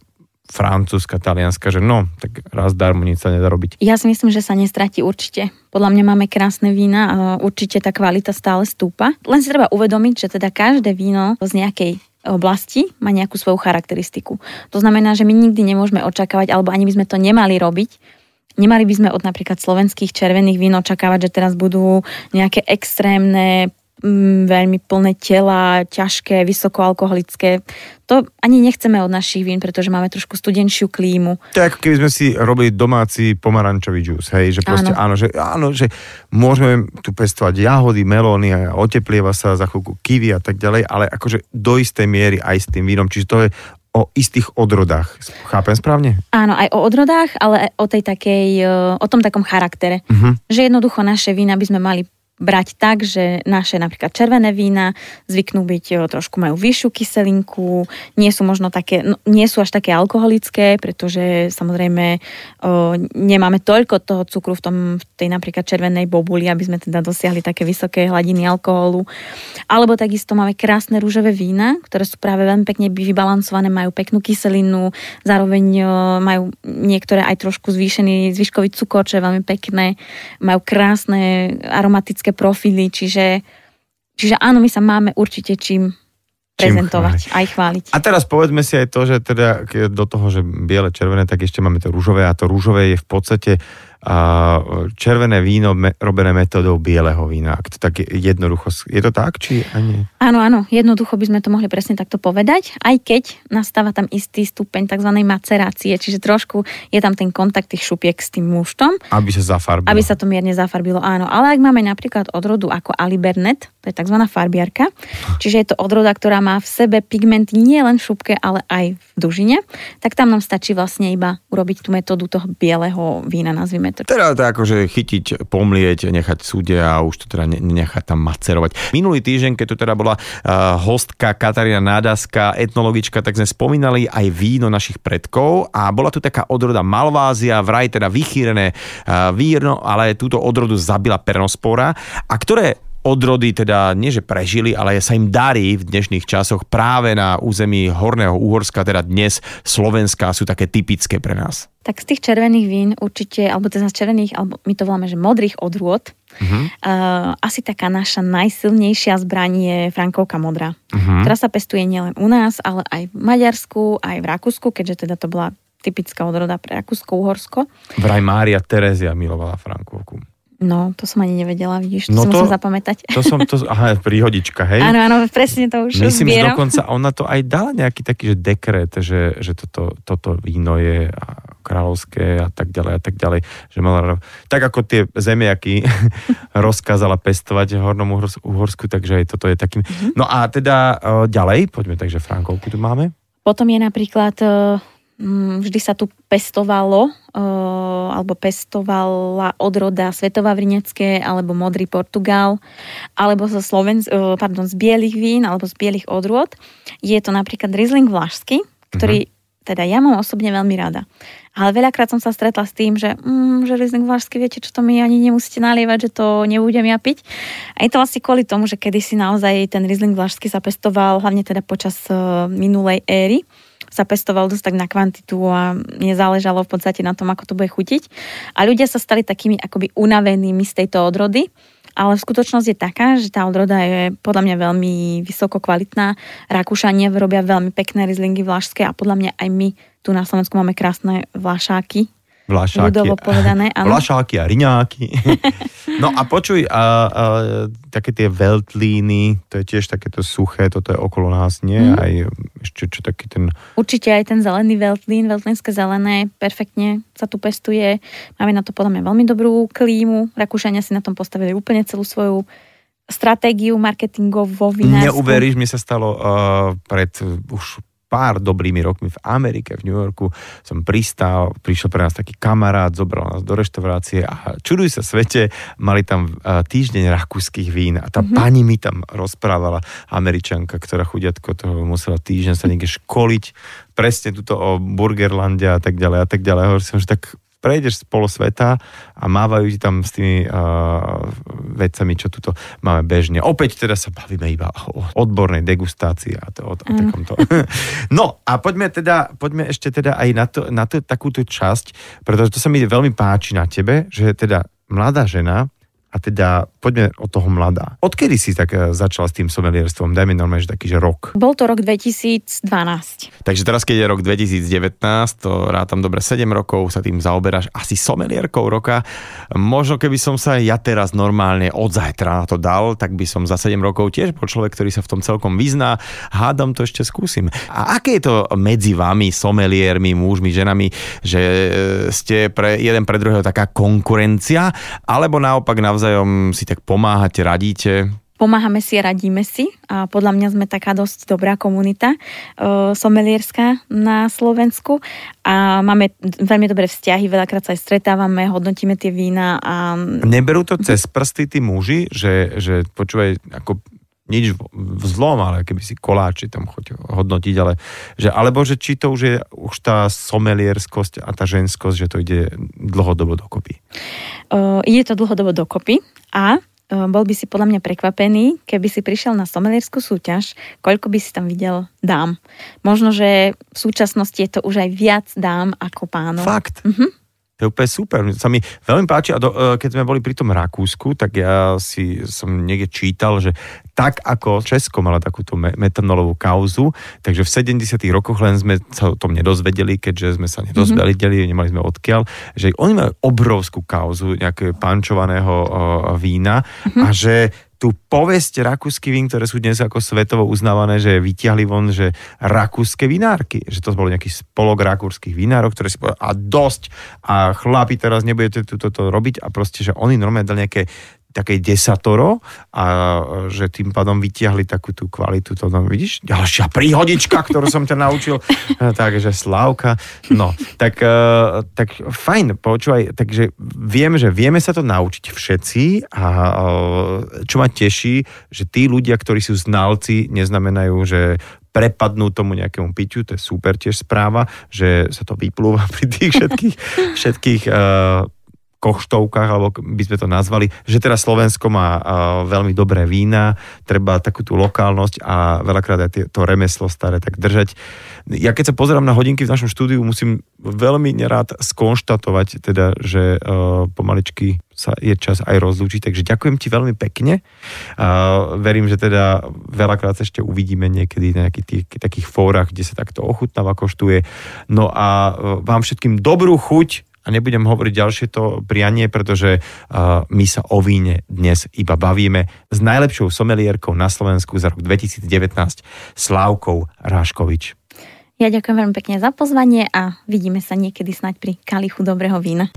francúzska, talianska, že no, tak raz darmo nič sa nedá robiť. Ja si myslím, že sa nestratí určite. Podľa mňa máme krásne vína a určite tá kvalita stále stúpa. Len si treba uvedomiť, že teda každé víno z nejakej oblasti má nejakú svoju charakteristiku. To znamená, že my nikdy nemôžeme očakávať, alebo ani by sme to nemali robiť, Nemali by sme od napríklad slovenských červených vín očakávať, že teraz budú nejaké extrémne mm, veľmi plné tela, ťažké, vysokoalkoholické. To ani nechceme od našich vín, pretože máme trošku studenšiu klímu. To je ako keby sme si robili domáci pomarančový džús, hej, že proste áno. áno, že, áno, že môžeme tu pestovať jahody, melóny a oteplieva sa za chvíľku kivy a tak ďalej, ale akože do istej miery aj s tým vínom, čiže to je o istých odrodách. Chápem správne? Áno, aj o odrodách, ale o tej takej, o tom takom charaktere. Uh-huh. Že jednoducho naše vína by sme mali brať tak, že naše napríklad červené vína zvyknú byť, trošku majú vyššiu kyselinku, nie sú možno také, no, nie sú až také alkoholické, pretože samozrejme o, nemáme toľko toho cukru v, tom, v tej napríklad červenej bobuli, aby sme teda dosiahli také vysoké hladiny alkoholu. Alebo takisto máme krásne rúžové vína, ktoré sú práve veľmi pekne vybalancované, majú peknú kyselinu, zároveň o, majú niektoré aj trošku zvýšený zvyškový cukor, čo je veľmi pekné, majú krásne aromatické profily, čiže, čiže áno, my sa máme určite čím prezentovať, chváliť. aj chváliť. A teraz povedzme si aj to, že teda do toho, že biele, červené, tak ešte máme to rúžové a to rúžové je v podstate a červené víno me, robené metodou bieleho vína. Ak to tak jednoducho, je to tak, či ani? Áno, áno, jednoducho by sme to mohli presne takto povedať, aj keď nastáva tam istý stupeň tzv. macerácie, čiže trošku je tam ten kontakt tých šupiek s tým muštom. Aby sa zafarbilo. Aby sa to mierne zafarbilo, áno. Ale ak máme napríklad odrodu ako Alibernet, to je tzv. farbiarka, čiže je to odroda, ktorá má v sebe pigmenty nie len v šupke, ale aj v dužine, tak tam nám stačí vlastne iba urobiť tú metódu toho bieleho vína, nazvime to. Teda to akože chytiť, pomlieť, nechať súde a už to teda nechať tam macerovať. Minulý týždeň, keď tu teda bola uh, hostka Katarína Nádaska, etnologička, tak sme spomínali aj víno našich predkov a bola tu taká odroda Malvázia, vraj teda vychýrené uh, víno, ale túto odrodu zabila pernospora a ktoré odrody teda nie, že prežili, ale sa im darí v dnešných časoch práve na území Horného Úhorska, teda dnes Slovenska sú také typické pre nás. Tak z tých červených vín určite, alebo teda z červených, alebo my to voláme, že modrých odrôd, uh-huh. uh, asi taká naša najsilnejšia zbraň je Frankovka modrá, uh-huh. ktorá sa pestuje nielen u nás, ale aj v Maďarsku, aj v Rakúsku, keďže teda to bola typická odroda pre Rakúsko-Uhorsko. Vraj Mária Terezia milovala Frankovku. No, to som ani nevedela, vidíš, to no som to, zapamätať. To som, to, aha, príhodička, hej? Áno, áno, presne to už Myslím, zbieram. že dokonca ona to aj dala nejaký taký, že dekret, že, že toto, toto víno je kráľovské a tak ďalej a tak ďalej. Že mala, tak ako tie zemiaky rozkázala pestovať v Hornom Uhorsku, takže toto je takým. Mm-hmm. No a teda uh, ďalej, poďme, takže Frankovku tu máme. Potom je napríklad Mm, vždy sa tu pestovalo eh, alebo pestovala odroda Svetová Vrinecké alebo Modrý Portugal alebo zo Sloven, eh, pardon, z bielých vín alebo z bielých odrôd. Je to napríklad Riesling Vlašský, ktorý uh-huh. teda ja mám osobne veľmi rada. Ale veľakrát som sa stretla s tým, že, mm, že Riesling Vlašský, viete čo, to mi ani nemusíte nalievať, že to nebudem ja piť. A je to asi kvôli tomu, že kedysi naozaj ten Riesling Vlašský sa pestoval, hlavne teda počas uh, minulej éry sa pestoval dosť tak na kvantitu a nezáležalo v podstate na tom, ako to bude chutiť. A ľudia sa stali takými akoby unavenými z tejto odrody, ale skutočnosť je taká, že tá odroda je podľa mňa veľmi vysoko kvalitná. Rakúšania robia veľmi pekné rizlingy vlašské a podľa mňa aj my tu na Slovensku máme krásne vlašáky, Vlašáky, ľudovo povedané, áno. Vlašáky a riňáky. no a počuj, a, a, také tie veltlíny, to je tiež takéto suché, toto je okolo nás, nie? Mm. Aj ešte čo taký ten... Určite aj ten zelený veltlín, veltlínske zelené, perfektne sa tu pestuje. Máme na to podľa mňa veľmi dobrú klímu. Rakúšania si na tom postavili úplne celú svoju stratégiu marketingovú Neuveríš, mi sa stalo uh, pred už pár dobrými rokmi v Amerike, v New Yorku som pristál, prišiel pre nás taký kamarát, zobral nás do reštaurácie a čuduj sa svete, mali tam týždeň rakúskych vín a tá mm-hmm. pani mi tam rozprávala, američanka, ktorá chudiatko toho musela týždeň sa niekde školiť, presne tuto o Burgerlande a tak ďalej a tak ďalej. Hovorím som, že tak prejdeš z polo sveta a mávajú ti tam s tými uh, vecami, čo tuto máme bežne. Opäť teda sa bavíme iba o odbornej degustácii a to, o, o takomto. no a poďme teda, poďme ešte teda aj na, to, na to, takúto časť, pretože to sa mi veľmi páči na tebe, že teda mladá žena a teda poďme od toho mladá. Odkedy si tak e, začala s tým somelierstvom? Dajme normálne, že taký, že rok. Bol to rok 2012. Takže teraz, keď je rok 2019, to rátam dobre 7 rokov, sa tým zaoberáš asi somelierkou roka. Možno keby som sa ja teraz normálne od zajtra na to dal, tak by som za 7 rokov tiež bol človek, ktorý sa v tom celkom vyzná. Hádam to ešte skúsim. A aké je to medzi vami, someliermi, mužmi, ženami, že e, ste pre jeden pre druhého taká konkurencia, alebo naopak navzájom navzájom si tak pomáhate, radíte? Pomáhame si, radíme si a podľa mňa sme taká dosť dobrá komunita uh, somelierská na Slovensku a máme veľmi dobré vzťahy, veľakrát sa aj stretávame, hodnotíme tie vína a... Neberú to cez prsty tí muži, že, že počúvaj, ako nič v zlom, ale keby si koláči tam choď hodnotiť, ale že, alebo že či to už je už tá somelierskosť a tá ženskosť, že to ide dlhodobo dokopy. Uh, ide to dlhodobo dokopy a bol by si podľa mňa prekvapený, keby si prišiel na somelierskú súťaž, koľko by si tam videl dám. Možno, že v súčasnosti je to už aj viac dám ako pánov. Fakt? Uh-huh. To je úplne super. Sa mi veľmi páči a do, e, keď sme boli pri tom Rakúsku, tak ja si som niekde čítal, že tak ako Česko mala takúto metanolovú kauzu, takže v 70 rokoch len sme sa o tom nedozvedeli, keďže sme sa nedozvedeli, mm-hmm. nemali sme odkiaľ, že oni majú obrovskú kauzu nejakého pančovaného vína mm-hmm. a že tú povesť rakúsky vín, ktoré sú dnes ako svetovo uznávané, že vytiahli von, že rakúske vinárky, že to bol nejaký spolok rakúskych vinárov, ktoré si povedali, a dosť, a chlapi teraz nebudete toto robiť a proste, že oni normálne dali nejaké také desatoro a že tým pádom vytiahli takú tú kvalitu. To, no, vidíš, ďalšia príhodička, ktorú som ťa naučil. takže Slávka. No, tak, uh, tak fajn, počúvaj, takže viem, že vieme sa to naučiť všetci a uh, čo ma teší, že tí ľudia, ktorí sú znalci, neznamenajú, že prepadnú tomu nejakému piťu, to je super tiež správa, že sa to vyplúva pri tých všetkých, všetkých uh, koštovkách, alebo by sme to nazvali, že teraz Slovensko má veľmi dobré vína, treba takú tú lokálnosť a veľakrát aj to remeslo staré tak držať. Ja keď sa pozerám na hodinky v našom štúdiu, musím veľmi nerád skonštatovať, teda, že pomaličky sa je čas aj rozlúčiť, takže ďakujem ti veľmi pekne. Verím, že teda veľakrát sa ešte uvidíme niekedy na nejakých tých, takých fórach, kde sa takto ochutnáva, koštuje. No a vám všetkým dobrú chuť a nebudem hovoriť ďalšie to prianie, pretože uh, my sa o víne dnes iba bavíme s najlepšou somelierkou na Slovensku za rok 2019, Slávkou Ráškovič. Ja ďakujem veľmi pekne za pozvanie a vidíme sa niekedy snať pri kalichu dobrého vína.